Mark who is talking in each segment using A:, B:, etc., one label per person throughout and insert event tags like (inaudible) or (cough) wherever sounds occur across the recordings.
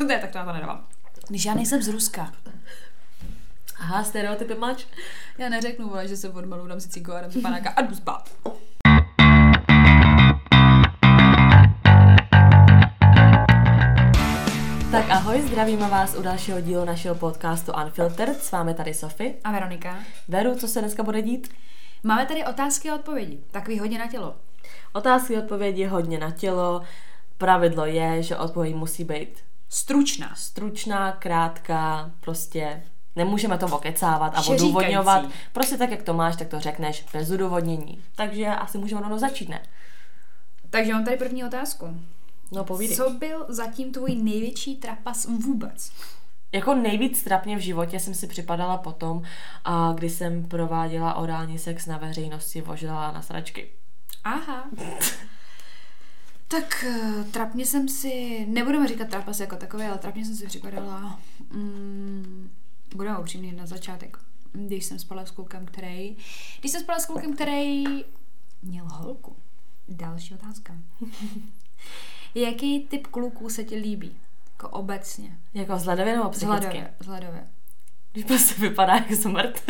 A: (laughs) ne, tak to já to nedávám. Když já nejsem z Ruska.
B: Aha, stereotypy mač.
A: Já neřeknu, vole, že se odmalu, dám si cigo a dám si panáka a jdu spát.
B: Tak ahoj, zdravíme vás u dalšího dílu našeho podcastu Unfiltered. S vámi tady Sofy.
A: A Veronika?
B: Veru, co se dneska bude dít?
A: Máme tady otázky a odpovědi. Takový hodně na tělo.
B: Otázky, odpovědi hodně na tělo. Pravidlo je, že odpověď musí být
A: Stručná.
B: stručná, krátká, prostě nemůžeme to okecávat a
A: Všeříkající.
B: odůvodňovat. Prostě tak, jak to máš, tak to řekneš bez odůvodnění. Takže asi můžeme rovnou začít, ne?
A: Takže mám tady první otázku.
B: No povídej.
A: Co byl zatím tvůj největší trapas vůbec?
B: Jako nejvíc trapně v životě jsem si připadala potom, a kdy jsem prováděla orální sex na veřejnosti, vožila na sračky.
A: Aha. (laughs) tak eh, trapně jsem si, nebudeme říkat trapas jako takový, ale trapně jsem si připadala, mm, budeme upřímný na začátek, když jsem spala s klukem, který, když jsem spala s klukem, který měl holku. Další otázka. (laughs) Jaký typ kluků se ti líbí? Jako obecně.
B: Jako vzhledově nebo psychicky?
A: Vzhledově. Vzhledově.
B: Když prostě vypadá jak smrt. (laughs)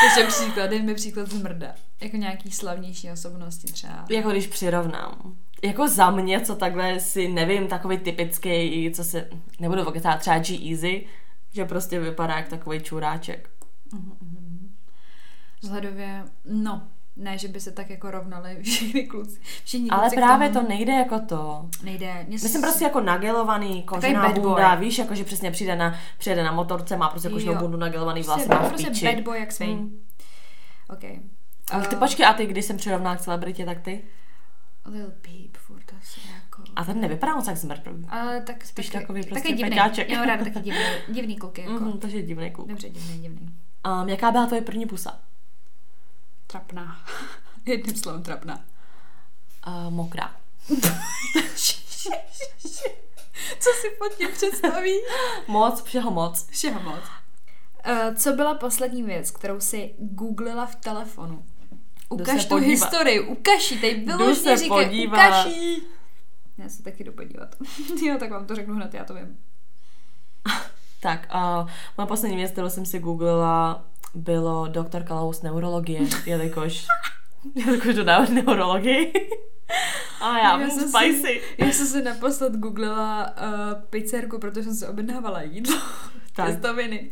A: Takže příklad, dej mi příklad z mrda. Jako nějaký slavnější osobnosti třeba.
B: jako když přirovnám. Jako za mě, co takhle si nevím, takový typický, co se, nebudu vokecát, třeba G-Easy, že prostě vypadá jak takový čuráček.
A: Vzhledově, no, ne, že by se tak jako rovnali (laughs) všichni kluci. Všichni
B: Ale
A: kluci
B: právě
A: tomu
B: to nejde jako to.
A: nejde. Mě
B: Myslím prostě jako nagelovaný, kožená
A: boy.
B: bunda, víš, jako že přesně přijde na, přijede na motorce, má prostě koženou
A: Jo.
B: bundu, nagelovaný vlasy,
A: prostě,
B: má v
A: prostě bad boy jak svý.
B: Hmm.
A: OK.
B: Ale ty počkej, a ty, když jsem přirovnala k celebritě, tak ty?
A: Lil Peep, furt asi jako.
B: A ten nevypadá moc jak smrt.
A: Ale tak
B: Spíš
A: taky,
B: takový prostě
A: taky divný.
B: peťáček.
A: Já ráda (laughs) taky divný, divný kluky, jako.
B: Mhm, takže divný kluk.
A: Dobře, divný, divný.
B: Um, jaká byla tvoje první pusa?
A: Trapná. (laughs) Jedním slovem trapná.
B: Uh, mokrá. (laughs)
A: Co si pod tím představí?
B: Moc, všeho moc.
A: Všeho moc. Uh, co byla poslední věc, kterou si googlila v telefonu? Ukaž
B: se
A: tu
B: podívat.
A: historii, ukaž ji, vyložně
B: se
A: říkej,
B: podívat.
A: ukaž ji. Já se taky jdu podívat. (laughs) jo, tak vám to řeknu hned, já to vím. (laughs)
B: Tak, uh, moje poslední věc, kterou jsem si googlila, bylo doktor Kalous neurologie, jelikož, (laughs) jelikož dodávám neurologii. A já, já
A: jsem
B: spicy.
A: Si, já jsem si naposled googlila uh, pizzerku, protože jsem si objednávala jídlo.
B: Tak.
A: Těstoviny.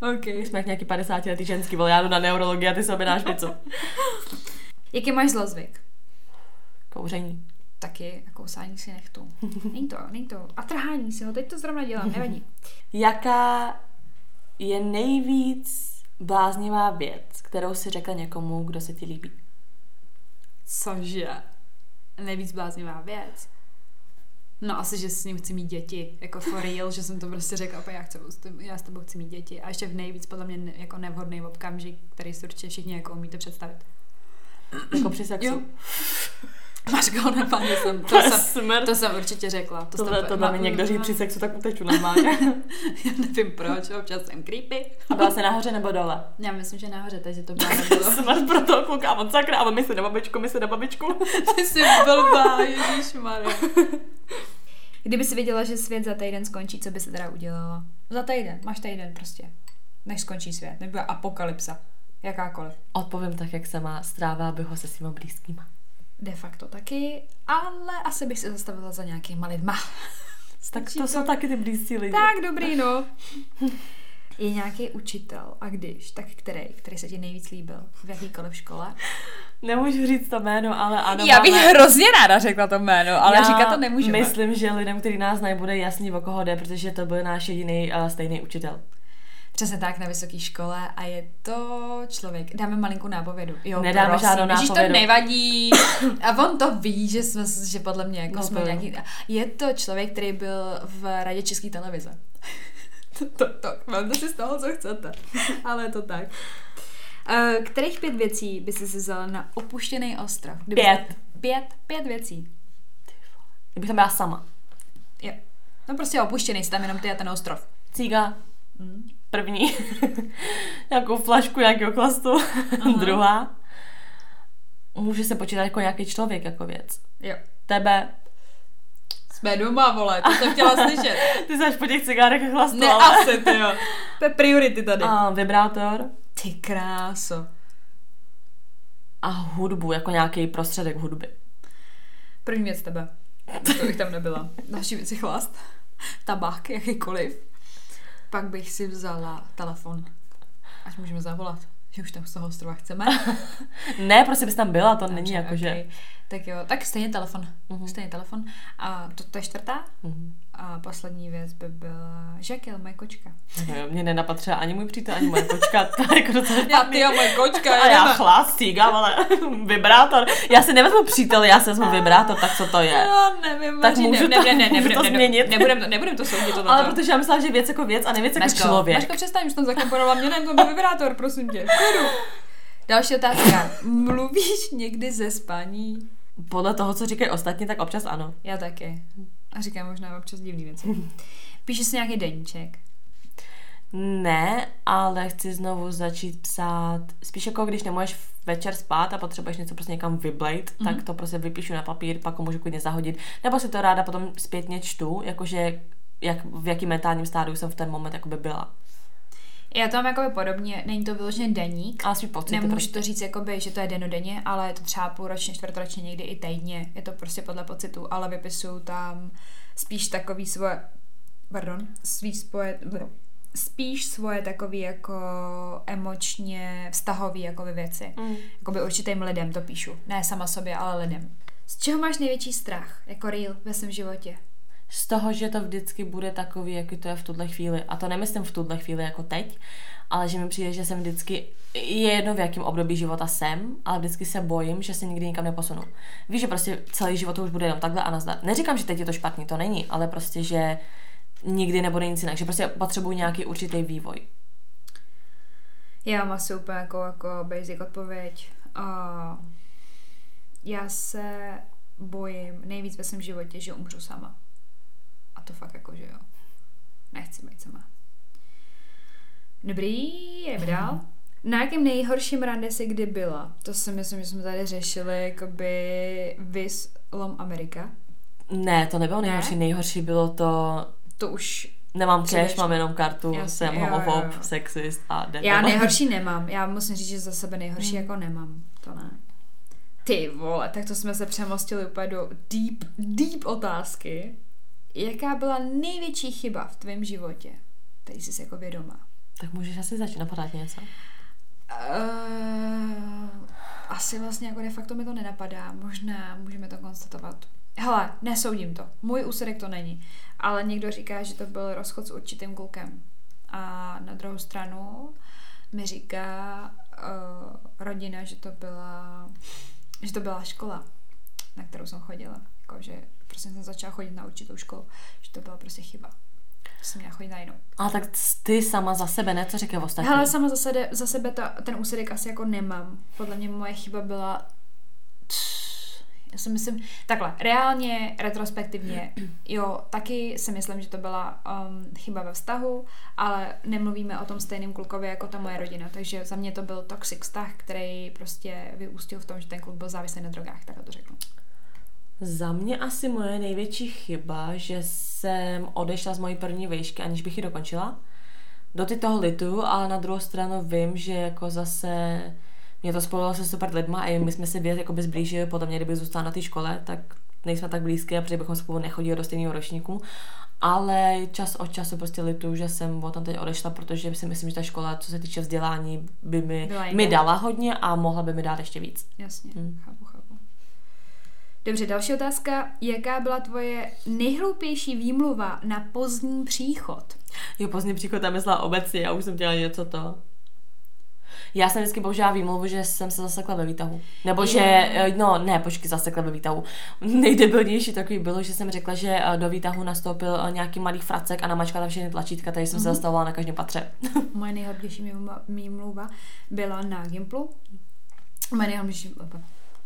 A: (laughs) OK.
B: Jsme jak nějaký 50 letý ženský, vole, já jdu na neurologii a ty se objednáš pizzu. (laughs)
A: Jaký máš zlozvyk?
B: Kouření.
A: Taky a kousání si nechtu. (laughs) Není to, není to. A trhání si ho, teď to zrovna dělám, nevadí.
B: Jaká je nejvíc bláznivá věc, kterou si řekla někomu, kdo se ti líbí?
A: Cože? Nejvíc bláznivá věc. No asi, že s ním chci mít děti, jako for real, že jsem to prostě řekla, opět já, chci, já s tebou chci mít děti. A ještě v nejvíc podle mě ne- jako nevhodný okamžik, který si určitě všichni jako umíte představit.
B: Jako při (laughs)
A: Máš go normálně jsem,
B: To
A: to,
B: je
A: jsem,
B: smrt.
A: to jsem určitě řekla. To
B: Tohle, mi
A: ma-
B: někdo říct
A: ma-
B: při sexu, tak uteču normálně. (laughs)
A: Já nevím proč, občas jsem creepy.
B: A byla jsi nahoře nebo dole?
A: Já myslím, že nahoře, takže to (laughs) bylo nebylo.
B: Smrt pro toho kluka on sakra, a on myslí na babičku, myslí na babičku. (laughs)
A: Ty jsi blbá, ježišmarja. Kdyby si věděla, že svět za týden skončí, co by se teda udělala? Za týden, máš týden prostě. Než skončí svět, bude apokalypsa. Jakákoliv.
B: Odpovím tak, jak se má, strává bych ho se svýma blízkýma.
A: De facto taky, ale asi bych se zastavila za nějakýma lidma. (laughs)
B: Tak to jsou taky ty blízcí lidi.
A: Tak, dobrý, no. (laughs) Je nějaký učitel, a když, tak který, který se ti nejvíc líbil v jakýkoliv škole? (laughs)
B: Nemůžu říct to jméno, ale ano.
A: Já bych
B: máme-
A: hrozně ráda řekla to jméno, ale
B: Já
A: říkat to nemůžeme.
B: myslím, že lidem, kteří nás znají, bude jasný, o koho jde, protože to byl náš jediný uh, stejný učitel.
A: Přesně tak na vysoké škole a je to člověk. Dáme malinkou nápovědu. Jo,
B: Nedáme
A: prosím.
B: žádnou
A: Ježíš, to
B: nápovědu.
A: nevadí. A on to ví, že, jsme, že podle mě jako
B: No
A: jsme nějaký... Je to člověk, který byl v radě České televize. (laughs) to, to, to, mám si z toho, co chcete. Ale je to tak. Uh, kterých pět věcí by si si vzala na opuštěný ostrov? Kdyby
B: Pět.
A: Pět, pět věcí.
B: Kdybych tam byla sama.
A: Jo. No prostě opuštěný, jsi tam jenom ty a ten ostrov.
B: Cíga,
A: Hmm.
B: První. (laughs) Nějakou flašku nějakého chlastu.
A: Aha. (laughs)
B: Druhá. Může se počítat jako nějaký člověk, jako věc.
A: Jo.
B: Tebe,
A: Jsme doma, vole, to jsem chtěla slyšet. (laughs)
B: Ty jsi po těch cigárech chlastu,
A: Ne,
B: ale...
A: asi, ty jo. To je priority tady.
B: A vibrátor
A: Ty kráso.
B: a hudbu, jako nějaký prostředek hudby.
A: První věc tebe. To bych tam nebyla. Další věc je chlast. Tabák, jakýkoliv. Pak bych si vzala telefon. Ať můžeme zavolat. Že už tam z toho ostrova chceme. (laughs)
B: Ne, prostě bys tam byla, to není
A: Takže,
B: jako, že...
A: Tak jo, tak stejně telefon.
B: Mhm.
A: Stejně telefon. A to, to je čtvrtá.
B: Mhm.
A: A poslední věc by byla Žakel, moje kočka.
B: No jo, Mě nenapad třeba ani můj přítel, ani moje kočka, (laughs) to je jako docela
A: Já, ty a moje kočka,
B: A já cígám, ale (laughs) vibrátor. Já si nevezmu přítel, já si vezmu vibrátor, tak co to je?
A: Já nevím,
B: Tak můžu
A: ne,
B: to-
A: ne, ne, ne,
B: můžu to změnit?
A: Nebudem to, nebudem to soudit to
B: Ale
A: to.
B: protože já myslela, že věc jako věc a nevěc jako člověk.
A: Mařko, přestaň, už tam zakomponovala mě, ne, to byl vibrátor, prosím tě. (laughs) Další otázka. Mluvíš někdy ze spaní?
B: Podle toho, co říkají ostatní, tak občas ano.
A: Já taky. A říkám možná občas divný věci. (laughs) Píšeš si nějaký deníček?
B: Ne, ale chci znovu začít psát. Spíš jako když nemůžeš večer spát a potřebuješ něco prostě někam vyblejt, mm-hmm. tak to prostě vypíšu na papír, pak ho můžu klidně zahodit. Nebo si to ráda potom zpětně čtu, jakože jak, v jakým mentálním stádiu jsem v ten moment jakoby byla.
A: Já to mám jakoby podobně, není to vyloženě deník.
B: Ale svý pocity
A: Nemůžu
B: prostě.
A: to říct, jakoby, že to je denodenně, ale je to třeba půlročně, čtvrtoročně, někdy i týdně. Je to prostě podle pocitu, ale vypisuju tam spíš takový svoje, pardon, spíš svoje, spíš svoje takový jako emočně vztahový jakoby věci.
B: Mm.
A: Jakoby určitým lidem to píšu. Ne sama sobě, ale lidem. Z čeho máš největší strach, jako real ve svém životě?
B: Z toho, že to vždycky bude takový, jaký to je v tuhle chvíli. A to nemyslím v tuhle chvíli jako teď, ale že mi přijde, že jsem vždycky, je jedno v jakém období života jsem, ale vždycky se bojím, že se nikdy nikam neposunu. Víš, že prostě celý život to už bude jenom takhle a nazdar. Neříkám, že teď je to špatný, to není, ale prostě, že nikdy nebude nic jinak, že prostě potřebuji nějaký určitý vývoj.
A: Já mám asi úplně jako, jako basic odpověď. Uh, já se bojím nejvíc ve svém životě, že umřu sama. To fakt jako, že jo. Nechci být sama. Dobrý, jdeme dál. Na jakém nejhorším rande jsi kdy byla? To si myslím, že jsme tady řešili, jakoby Vis Lom Amerika.
B: Ne, to nebylo
A: Ne?
B: nejhorší, nejhorší bylo to,
A: To už...
B: nemám cash, mám jenom kartu,
A: Jasně,
B: jsem
A: jo, jo,
B: homofob,
A: jo.
B: sexist a jde
A: Já nejhorší nemám. Já musím říct, že za sebe nejhorší jako nemám. To ne. Ty vole, tak to jsme se přemostili úplně do deep, deep otázky. Jaká byla největší chyba v tvém životě? Tady jsi jako vědomá.
B: Tak můžeš asi začít napadat něco.
A: Uh, asi vlastně jako de facto mi to nenapadá. Možná můžeme to konstatovat. Hele, nesoudím to. Můj úsudek to není. Ale někdo říká, že to byl rozchod s určitým klukem. A na druhou stranu mi říká uh, rodina, že to byla že to byla škola, na kterou jsem chodila. Jako, že prostě jsem začala chodit na určitou školu. Že to byla prostě chyba. Jsem měla chodit na jinou.
B: A tak ty sama za sebe, ne? Co říkají ostatní?
A: Hele, sama za sebe, za sebe ta, ten úsudek asi jako nemám. Podle mě moje chyba byla... Já si myslím, takhle, reálně, retrospektivně, jo, taky si myslím, že to byla um, chyba ve vztahu, ale nemluvíme o tom stejném klukovi jako ta moje rodina, takže za mě to byl toxic vztah, který prostě vyústil v tom, že ten kluk byl závislý na drogách, tak to řeknu.
B: Za mě asi moje největší chyba, že jsem odešla z mojí první výšky, aniž bych ji dokončila. Do ty toho litu, ale na druhou stranu vím, že jako zase mě to spojilo se super lidma a my jsme si věc jako by zblížili, podle mě, kdyby zůstala na té škole, tak nejsme tak blízké, protože bychom spolu nechodili do stejného ročníku. Ale čas od času prostě litu, že jsem od tam teď odešla, protože si myslím, že ta škola, co se týče vzdělání, by mi, mi dala hodně a mohla by mi dát ještě víc.
A: Jasně,
B: Hmm.
A: chápu. Dobře, další otázka. Jaká byla tvoje nejhloupější výmluva na pozdní příchod?
B: Jo, pozdní příchod tam myslela obecně, já už jsem dělala něco to. Já jsem vždycky použila výmluvu, že jsem se zasekla ve výtahu. Nebo že, eh, no ne, počkej, zasekla ve výtahu. (laughs) Nejdebilnější takový bylo, že jsem řekla, že eh, do výtahu nastoupil eh, nějaký malý fracek a namačkala tam všechny tlačítka, takže jsem se zastavovala na každém patře. (laughs)
A: Moje nejhloupější výmluva- byla na Gimplu. Moje nejhloupější...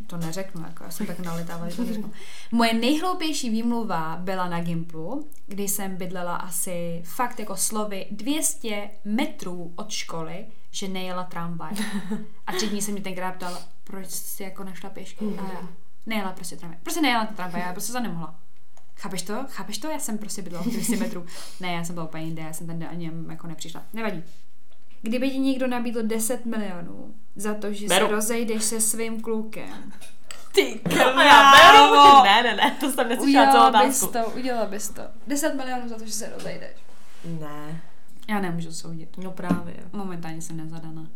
A: To neřeknu, jako já jsem tak nalitávala, že to neřeknu. Moje nejhloupější výmluva byla na Gimplu, kdy jsem bydlela asi fakt jako slovy 200 metrů od školy, že nejela tramvaj. A tři dní se mě tenkrát ptal, proč jsi jako nešla pěšky. A já nejela prostě tramvaj. Prostě nejela tramvaj, já prostě to nemohla. Chápeš to? Chápeš to? Já jsem prostě bydlela 200 metrů. Ne, já jsem byla úplně jinde, já jsem tam ani jako nepřišla. Nevadí. Kdyby ti někdo nabídl 10 milionů za to, že
B: Beru.
A: se rozejdeš se svým klukem,
B: Ty A já beru. Ne, ne, ne, to jsem neslyšela celou
A: udělala bys
B: otázku.
A: to, udělala bys to. 10 milionů za to, že se rozejdeš.
B: Ne,
A: Já nemůžu soudit.
B: no právě.
A: Momentálně jsem nezadaná.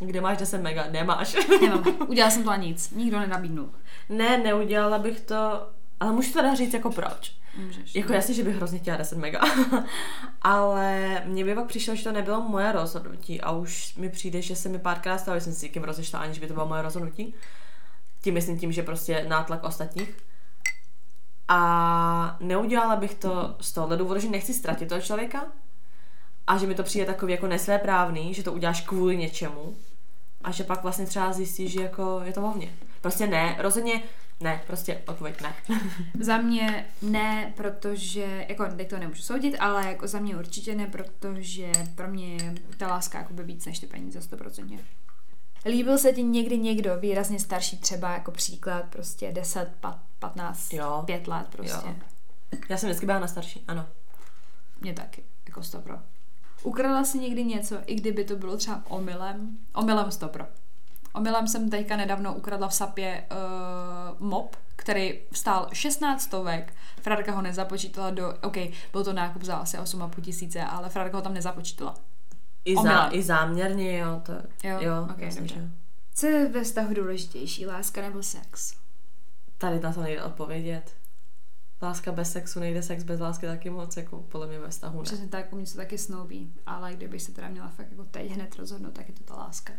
B: Kde máš 10 mega? Nemáš.
A: Nemám. Udělala jsem to a nic. Nikdo nenabídnul.
B: ne, neudělala bych to, ale můžu teda říct jako proč.
A: Můžeš.
B: Jako jasně, že bych hrozně chtěla 10 mega, (laughs) ale mně by pak přišlo, že to nebylo moje rozhodnutí a už mi přijde, že se mi párkrát stalo, že jsem si s někým rozešla, aniž by to bylo moje rozhodnutí. Tím myslím tím, že prostě nátlak ostatních. A neudělala bych to z tohohle důvodu, že nechci ztratit toho člověka a že mi to přijde takový jako nesvéprávný, že to uděláš kvůli něčemu a že pak vlastně třeba zjistíš, že jako je to o mně. Prostě ne, rozhodně ne, prostě odpověď ne. (laughs)
A: Za mě ne, protože, jako teď to nemůžu soudit, ale jako za mě určitě ne, protože pro mě je ta láska jakoby víc než ty peníze, 100%. Líbil se ti někdy někdo výrazně starší, třeba jako příklad, prostě 10, pa- 15,
B: Jo.
A: 5 let prostě.
B: Jo. Já jsem vždycky byla na starší, ano.
A: Mě taky, jako 100 pro. Ukradla si někdy něco, i kdyby to bylo třeba omylem? Omylem 100 pro. Omylem jsem teďka nedávno ukradla v Sapě uh, mop, který stál 16 stovek. Frarka ho nezapočítala do... OK, byl to nákup za asi 8,5 tisíce, ale Frarka ho tam nezapočítala.
B: I,
A: Omylem.
B: zá, I záměrně, jo. To,
A: Jo?
B: jo
A: Ok,
B: jasně,
A: dobře.
B: že jo.
A: Co je ve vztahu důležitější, láska nebo sex?
B: Tady na to nejde odpovědět. Láska bez sexu nejde, sex bez lásky taky moc, jako podle mě ve vztahu ne.
A: Přesně tak, u mě se taky snoubí, ale kdybych se teda měla fakt jako teď hned rozhodnout, tak je to ta láska.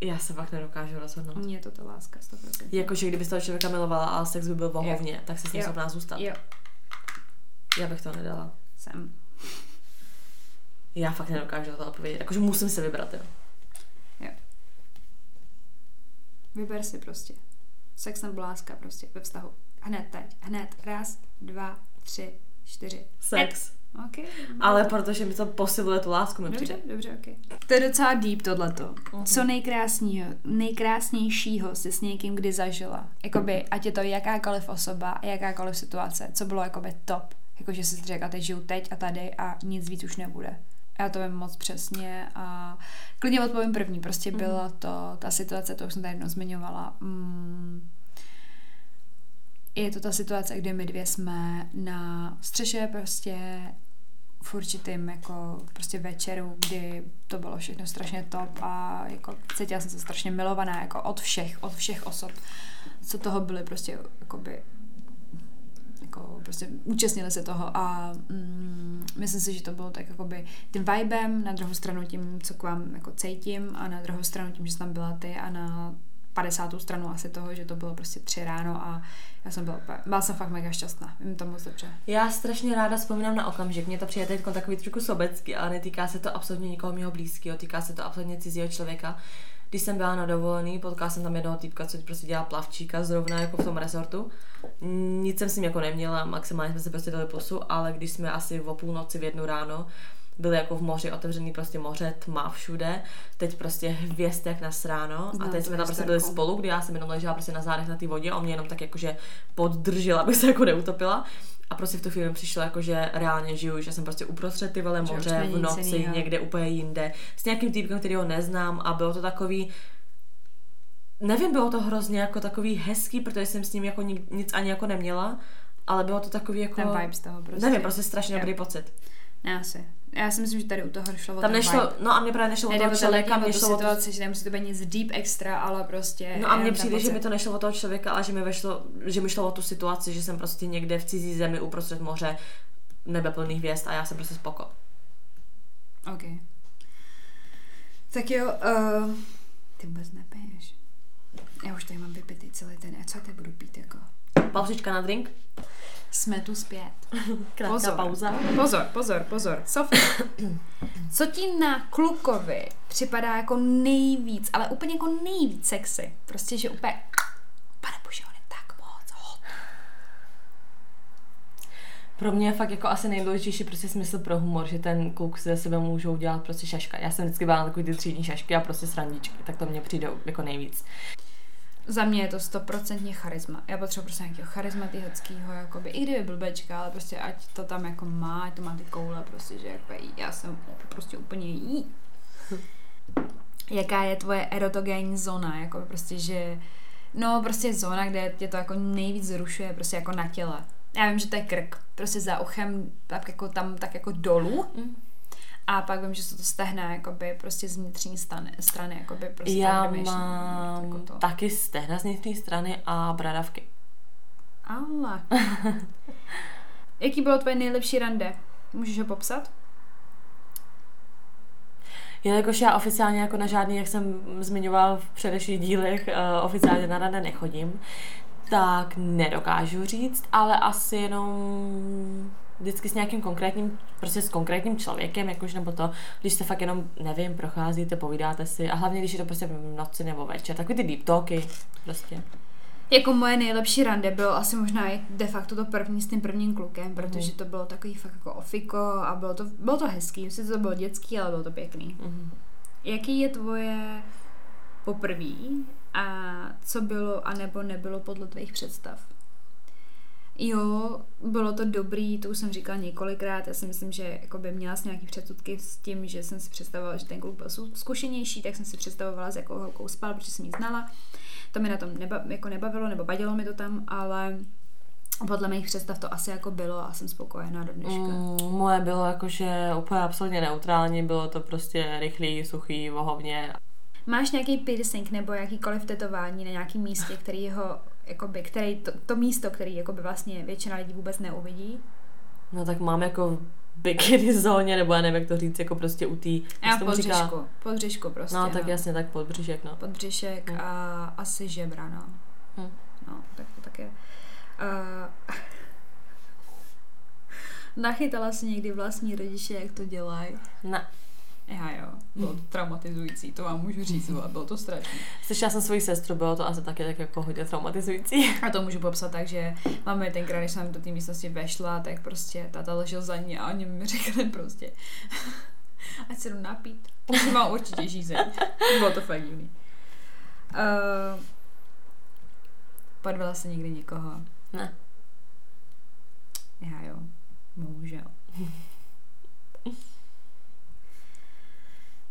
B: Já se fakt nedokážu rozhodnout.
A: mě je to ta láska, 100%.
B: Jakože kdyby toho člověka milovala a sex by byl v
A: Jo.
B: tak se s ním
A: Jo.
B: schopná zůstat.
A: Jo,
B: Já bych to nedala.
A: jsem.
B: Já fakt nedokážu to odpovědět. Jakože musím se vybrat, jo.
A: Vyber si prostě. Sex nebo láska prostě ve vztahu. Hned teď. Hned. Raz, dva, tři, čtyři.
B: Sex.
A: OK.
B: Ale protože mi to posiluje tu lásku, mi
A: Dobře,
B: přijde.
A: dobře, OK. To je docela deep tohleto.
B: Mhm.
A: Co nejkrásného, nejkrásnějšího si s někým kdy zažila? Jakoby, ať je to jakákoliv osoba a jakákoliv situace, co bylo jakoby top. Jakože si řekla, teď žiju teď a tady a nic víc už nebude. Já to vím moc přesně a klidně odpovím první. Prostě
B: Mhm.
A: byla to ta situace, to už jsem tady jednou zmiňovala. Mm, je to ta situace, kdy my dvě jsme na střeše prostě v určitým jako prostě večeru, kdy to bylo všechno strašně top a jako cítila jsem se strašně milovaná jako od všech, od všech osob, co toho byly prostě jakoby jako prostě účastnili se toho a mm, myslím si, že to bylo tak jakoby tím vibem, na druhou stranu tím, co k vám jako cítím a na druhou stranu tím, že jsi tam byla ty a na 50. stranu asi toho, že to bylo prostě tři ráno a já jsem byla, byla jsem fakt mega šťastná, vím to moc dobře.
B: Já strašně ráda vzpomínám na okamžik. Mně to přijde teď takový trošku sobecký, ale netýká se to absolutně nikoho mého blízkého, týká se to absolutně cizího člověka. Když jsem byla na dovolený, potkala jsem tam jednoho týpka, co prostě dělá plavčíka zrovna jako v tom resortu. Nic jsem s ním jako neměla, maximálně jsme se prostě dali pusu, ale když jsme asi o půlnoci v jednu ráno byli jako v moři, otevřený prostě moře, tma všude, teď prostě hvězd jak nas ráno a teď jsme tam prostě byli spolu, kdy já jsem jenom ležela prostě na zádech na té vodě a on mě jenom tak jakože poddržela, (laughs) abych se jako neutopila. A prostě v tu chvíli přišlo jako, že reálně žiju, že jsem prostě uprostřed ty vole moře v noci,
A: jinýho.
B: někde úplně jinde, s nějakým týpkem, který ho neznám a bylo to takový, nevím, bylo to hrozně jako takový hezký, protože jsem s ním jako ni- nic ani jako neměla, ale bylo to takový jako...
A: Ten vibe z toho prostě.
B: Nevím, prostě strašně dobrý pocit.
A: Ne, asi. Já si myslím, že tady u toho šlo o
B: Tam nešlo,
A: vibe.
B: no a mě právě nešlo o toho člověka, mě šlo o
A: situaci, že nemusí to být nic deep extra, ale prostě...
B: No a mně přijde, že mi to nešlo o toho člověka, ale že mi, vešlo, že mi šlo o tu situaci, že jsem prostě někde v cizí zemi uprostřed moře, nebe plný hvězd a já jsem prostě spoko.
A: OK. Tak jo, uh, ty vůbec nepiješ. Já už tady mám vypitý celý ten, a co teď budu pít jako?
B: Pauzička na drink?
A: Jsme tu zpět. (laughs)
B: Krátká
A: Pozor.
B: pauza.
A: Pozor, pozor, pozor. Sofie, co ti na klukovi připadá jako nejvíc, ale úplně jako nejvíc sexy? Prostě, že úplně, pane bože, on je tak moc hot.
B: Pro mě je fakt jako asi nejdůležitější prostě smysl pro humor, že ten kluk si ze sebe můžou dělat prostě šaška. Já jsem vždycky byla na takový ty třídní šašky a prostě srandičky, tak to mně přijde jako nejvíc.
A: Za mě je to stoprocentně charisma. Já potřebuji prostě nějakého charismatického, jakoby, i kdyby blbečka, ale prostě ať to tam jako má, ať to má ty koule, prostě, že jako já jsem prostě úplně jí. Jaká je tvoje erotogénní zóna, jako prostě, že no prostě zóna, kde tě to jako nejvíc zrušuje, prostě jako na těle. Já vím, že to je krk, prostě za uchem, tak jako tam, tak jako dolů. Mm. A pak vím, že se to stehne jakoby prostě z vnitřní strany, strany jakoby prostě
B: Já mám
A: jako to.
B: taky stehna z vnitřní strany a bradavky.
A: Ale. (laughs) Jaký bylo tvoje nejlepší rande? Můžeš ho popsat?
B: Jelikož já oficiálně jako na žádný, jak jsem zmiňoval v předešlých dílech, uh, oficiálně na rande nechodím, tak nedokážu říct, ale asi jenom vždycky s nějakým konkrétním, prostě s konkrétním člověkem, jakož nebo to, když se fakt jenom, nevím, procházíte, povídáte si a hlavně, když je to prostě v noci nebo večer, takový ty deep talky, prostě.
A: Jako moje nejlepší rande bylo asi možná i de facto to první s tím prvním klukem, protože to bylo takový fakt jako ofiko a bylo to, bylo to hezký, sice to bylo dětský, ale bylo to pěkný.
B: Mhm.
A: Jaký je tvoje poprví a co bylo a nebo nebylo podle tvých představ? Jo, bylo to dobrý, to už jsem říkala několikrát, já si myslím, že jako by měla jsem nějaký předsudky s tím, že jsem si představovala, že ten kluk byl zkušenější, tak jsem si představovala, s jakou holkou spal, protože jsem ji znala. To mi na tom neba, jako nebavilo, nebo vadilo mi to tam, ale podle mých představ to asi jako bylo a jsem spokojená do dneška.
B: Mm, moje bylo jakože úplně absolutně neutrální, bylo to prostě rychlý, suchý, vohovně.
A: Máš nějaký piercing nebo jakýkoliv tetování na nějakém místě, který ho, jakoby, který, to, to místo, který jakoby vlastně většina lidí vůbec neuvidí?
B: No tak mám jako bikini zóně, nebo já nevím, jak to říct, jako prostě u té...
A: Já pod břišku, pod břišku prostě.
B: No, tak jasně, tak pod břišek, no.
A: Pod břišek
B: Hm.
A: a asi žebra, no.
B: Hm.
A: No, tak to tak je. Uh, (laughs) nachytala si někdy vlastní rodiče, jak to dělají?
B: Ne.
A: Já jo, bylo to traumatizující, to vám můžu říct, ale bylo to strašné.
B: Slyšela jsem svoji sestru, bylo to asi taky tak jako hodně traumatizující. (laughs)
A: A to můžu popsat tak, že máme tenkrát, když jsem do té místnosti vešla, tak prostě tata ležel za ní a oni mi řekli prostě, (laughs) ať se jdu napít. Že mám určitě žízeň. Bylo to fakt divný. Uh, podvala se někdy někoho?
B: Ne.
A: Já jo, bohužel. (laughs)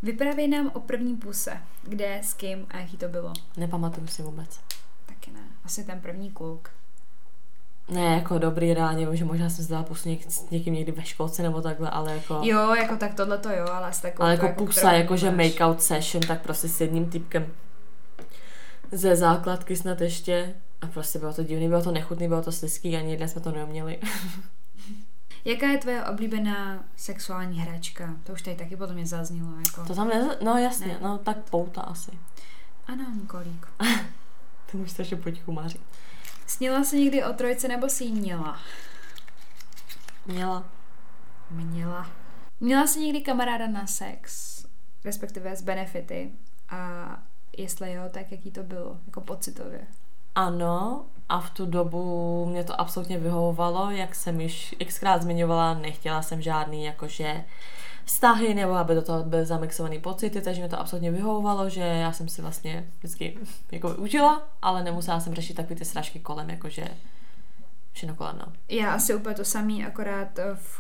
A: Vyprávěj nám o první puse. Kde, s kým a jaký to bylo?
B: Nepamatuju si vůbec.
A: Taky ne. Asi ten první kluk.
B: Ne, jako dobrý reálně, vím, že možná jsem zdala pusu něk, s někým někdy ve školce nebo takhle, ale jako...
A: Jo, jako tak tohle to jo, ale s takovou...
B: ale jako
A: jako,
B: pusa, jakože
A: máš.
B: make-out session, tak prostě s jedním typkem ze základky snad ještě. A prostě bylo to divný, bylo to nechutný, bylo to slizký, ani jedné jsme to neuměli. (laughs)
A: Jaká je tvoje oblíbená sexuální hračka? To už tady taky potom mě zaznělo. Jako...
B: To tam ne, no jasně,
A: Ne.
B: no tak pouta asi.
A: Anální kolík.
B: Ten už strašně potichu máří.
A: Snila jsi někdy o trojce nebo si ji měla?
B: Měla.
A: Měla. Měla jsi někdy kamaráda na sex? Respektive s benefity? A jestli jo, tak jaký to bylo? Jako pocitově?
B: Ano, a v tu dobu mě to absolutně vyhovovalo, jak jsem již xkrát zmiňovala, nechtěla jsem žádný jakože vztahy, nebo aby do toho byly zamixovaný pocity, takže mě to absolutně vyhovovalo, že já jsem si vlastně vždycky jako užila, ale nemusela jsem řešit takový ty sražky kolem, jakože všechno kolem, no.
A: Já asi úplně to samý, akorát v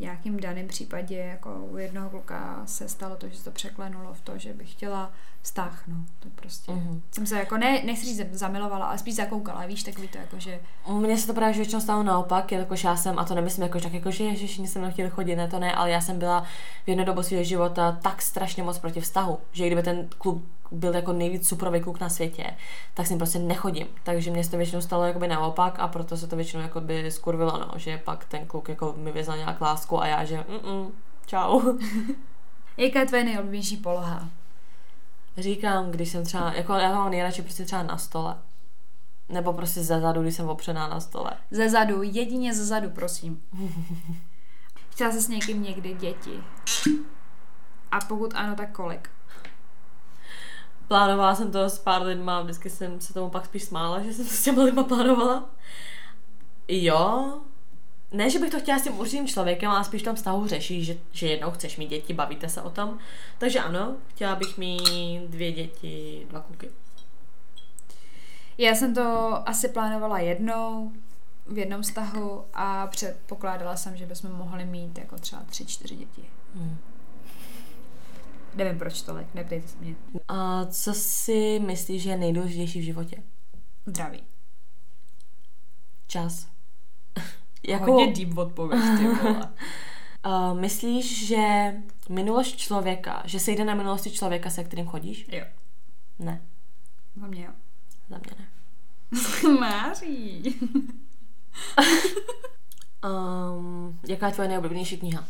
A: nějakém daném případě, jako u jednoho kluka se stalo to, že se to překlenulo v to, že bych chtěla vztah, no, to prostě.
B: Mhm.
A: Jsem se jako, ne, nechci říct zamilovala, ale spíš zakoukala, víš, takový to jako, že
B: Mně se to právě většinou stalo naopak, jakož já jsem, a to nemyslím jako, tak jako, že ježiš, jsem nechtěl chodit, ne to ne, ale já jsem byla v jednu dobu svého života tak strašně moc proti vztahu, že kdyby ten kluk byl jako nejvíc suprový kluk na světě, tak s ním prostě nechodím. Takže mě se to většinou stalo jakoby naopak a proto se to většinou jakoby skurvilo, no, že pak ten kluk jako mi vyznal nějak lásku a já, že mm, čau. (laughs)
A: jaká je tvoje nejoblíbenější poloha?
B: Říkám, když jsem třeba, jako já mám nejradši prostě třeba na stole. Nebo prostě ze zadu, když jsem opřená na stole.
A: Ze zadu, jedině ze zadu, prosím. (laughs) Chtěla jsi s někým někdy děti? A pokud ano, tak kolik?
B: Plánovala jsem to s pár lidma, vždycky jsem se tomu pak spíš smála, že jsem to s těma lidma plánovala. Jo, ne, že bych to chtěla s tím určitým člověkem, ale spíš v tom vztahu řešíš, že, že jednou chceš mít děti, bavíte se o tom. Takže ano, chtěla bych mít dvě děti, dva kluky.
A: Já jsem to asi plánovala jednou, v jednom vztahu a předpokládala jsem, že bychom mohli mít jako třeba tři, čtyři děti.
B: Hmm.
A: Nevím proč tolik, neptejte se mě.
B: A co si myslíš, že je nejdůležitější v životě?
A: Zdraví.
B: Čas. (laughs)
A: Jako... Hodně deep odpověď, ty vole. (laughs)
B: Uh, myslíš, že minulost člověka, že se jde na minulosti člověka, se kterým chodíš?
A: Jo.
B: Ne,
A: Za mě jo.
B: za mě ne. (laughs)
A: Máří.
B: Um, jaká je tvoje nejoblíbenější kniha?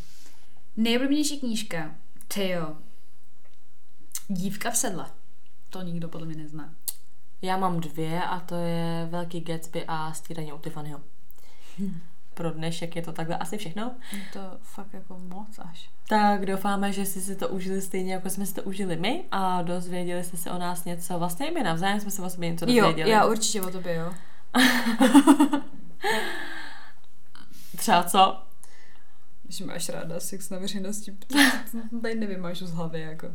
A: Nejoblíbenější knížka. Ty jo. Dívka v sedle. To nikdo podle mě nezná.
B: Já mám dvě a to je Velký Gatsby a Střídání u Tiffanyho. Pro dnešek je to takhle asi všechno.
A: Je to fakt jako moc až.
B: Tak doufáme, že jste si to užili stejně, jako jsme si to užili my a dozvěděli jste se o nás něco. Vlastně i my navzájem jsme se o sobě něco
A: Jo,
B: dozvěděli.
A: já určitě o tobě, jo.
B: Třeba co?
A: Že máš ráda sex na veřejnosti. Tady nevymážu z hlavy, jako.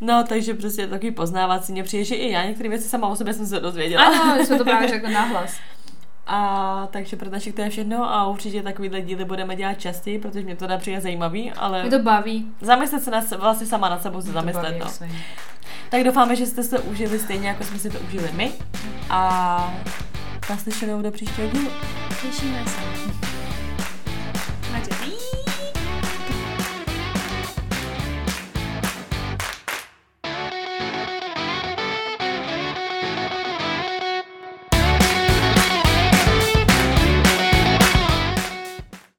B: No, takže prostě takový poznávací. Mně přijde, že i já některé věci sama o sobě jsem se dozvěděla.
A: Ano, my jsme to právě řekli (laughs) nahlas.
B: A takže pro dnešek to je všechno a určitě takovýhle díly budeme dělat častěji, protože mě to dá přijde zajímavý, ale
A: Mě to baví.
B: zamyslet se na se, vlastně sama nad sebou se zamyslet,
A: baví,
B: no. Tak doufáme, že jste se užili stejně, jako jsme si to užili my a naslyšenou do příštího dílu.
A: Těšíme se.